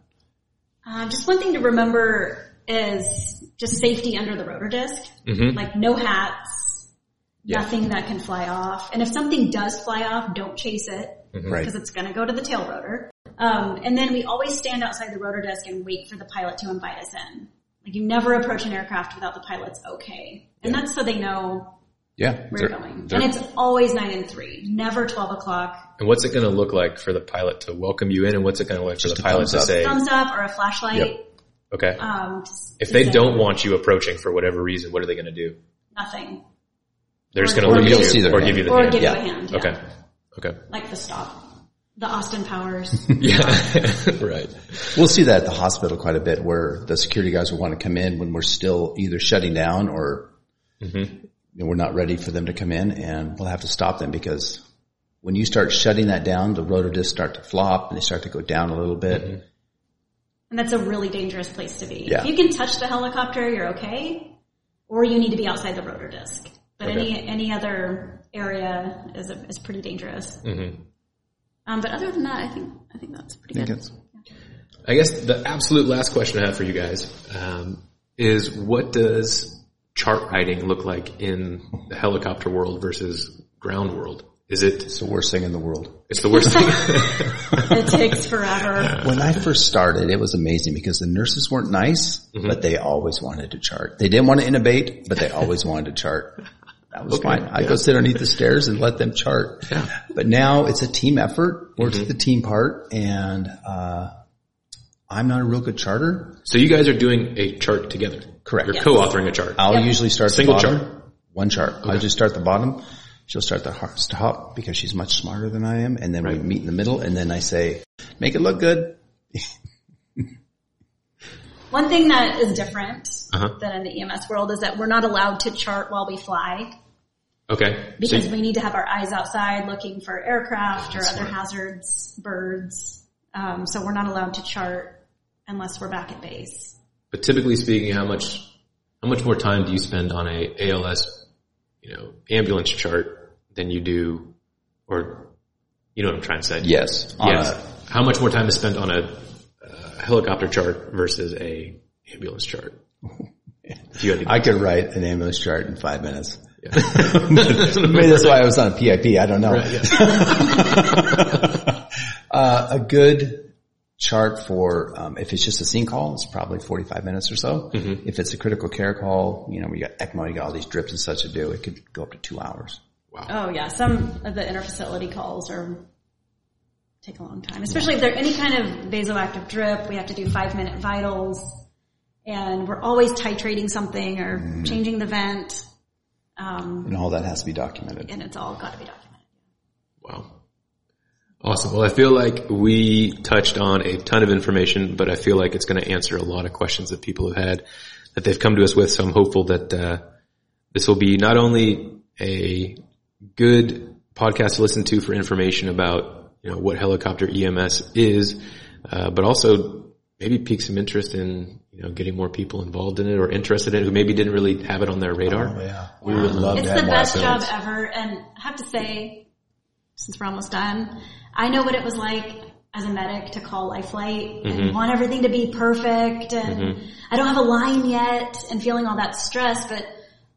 Um, just one thing to remember is just safety under the rotor disc. Mm-hmm. Like no hats, nothing that can fly off. And if something does fly off, don't chase it mm-hmm. Right. because it's going to go to the tail rotor. Um, and then we always stand outside the rotor disc and wait for the pilot to invite us in. Like you never approach an aircraft without the pilot's okay. And that's so they know Yeah. where you're they're- going. they're- And it's always nine and three, never 12 o'clock. And what's it going to look like for the pilot to welcome you in, and what's it going to look like for the pilot to up. say, Thumbs up or a flashlight. Yep. okay? Um, if they say don't want you approaching for whatever reason, what are they going to do? nothing. They're just going to or look you'll at see you or hand. give you the Or hand. give Yeah. you a hand. Yeah. Okay. Okay. Like the stop. The Austin Powers. (laughs) Yeah. (laughs) right. We'll see that at the hospital quite a bit where the security guys will want to come in when we're still either shutting down or Mm-hmm. we're not ready for them to come in and we'll have to stop them because when you start shutting that down, the rotor discs start to flop and they start to go down a little bit. Mm-hmm. and that's a really dangerous place to be. Yeah. If you can touch the helicopter, you're okay. Or you need to be outside the rotor disc. But Okay. any, any other area is, is pretty dangerous. Mm-hmm. Um, but other than that, I think, I think that's pretty I good. it's- I guess the absolute last question I have for you guys um, is what does chart writing look like in the helicopter world versus ground world? Is it, It's the worst thing in the world. it's the worst thing? (laughs) it takes forever. When I first started, it was amazing because the nurses weren't nice, Mm-hmm. but they always wanted to chart. They didn't want to intubate, but they always wanted to chart. That was fine. I go sit underneath the stairs and let them chart. But now it's a team effort. We're Mm-hmm. to the team part and, uh, I'm not a real good charter. so you guys are doing a chart together. Correct. You're Yes. co-authoring a chart. I'll Yep. usually start Single the bottom. chart? One chart. I'll just start the bottom. She'll start the hard top because she's much smarter than I am. And then we meet in the middle and then I say, make it look good. (laughs) One thing that is different Uh-huh. than in the EMS world is that we're not allowed to chart while we fly. Okay. So because we need to have our eyes outside looking for aircraft or other hazards, birds. Um, so we're not allowed to chart unless we're back at base. But typically speaking, how much how much more time do you spend on a ALS, you know, ambulance chart than you do, or you know what I'm trying to say? Yes. Yes. a- How much more time is spent on a uh, helicopter chart versus a ambulance chart? (laughs) You had to, I could write an ambulance chart in five minutes. Yeah. (laughs) Maybe that's why I was on PIP. I don't know. Right, yeah. (laughs) uh, a good chart for um, if it's just a scene call, it's probably 45 minutes or so. Mm-hmm. If it's a critical care call, you know, we got ECMO, you got all these drips and such to do, it could go up to two hours. Wow. Oh yeah, some of the interfacility calls are take a long time, especially if they're any kind of vasoactive drip. We have to do five minute vitals, and we're always titrating something or changing the vent, um, And all that has to be documented. and it's all got to be documented. Wow. Awesome. Well, I feel like we touched on a ton of information, but I feel like it's going to answer a lot of questions that people have had that they've come to us with. So I'm hopeful that uh, this will be not only a good podcast to listen to for information about you know what helicopter EMS is, uh, but also maybe pique some interest in you know getting more people involved in it or interested in it who maybe didn't really have it on their radar. Oh, yeah. We would love It's to have the more best job ever, and I have to say, since we're almost done, I know what it was like as a medic to call Life Flight Mm-hmm. and want everything to be perfect, and I don't have a line yet, and feeling all that stress, but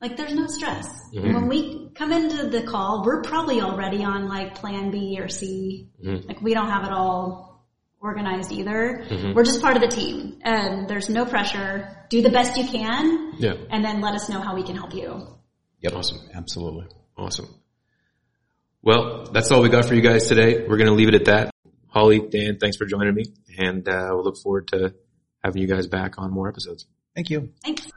like there's no stress. Mm-hmm. When we come into the call, we're probably already on like plan B or C. Mm-hmm. Like we don't have it all organized either. We're just part of the team, and there's no pressure. Do the best you can, Yeah. and then let us know how we can help you. Yep. Awesome. Absolutely. Awesome. Well, that's all we got for you guys today. We're going to leave it at that. Holly, Dan, thanks for joining me and uh, we'll look forward to having you guys back on more episodes. Thank you. Thanks.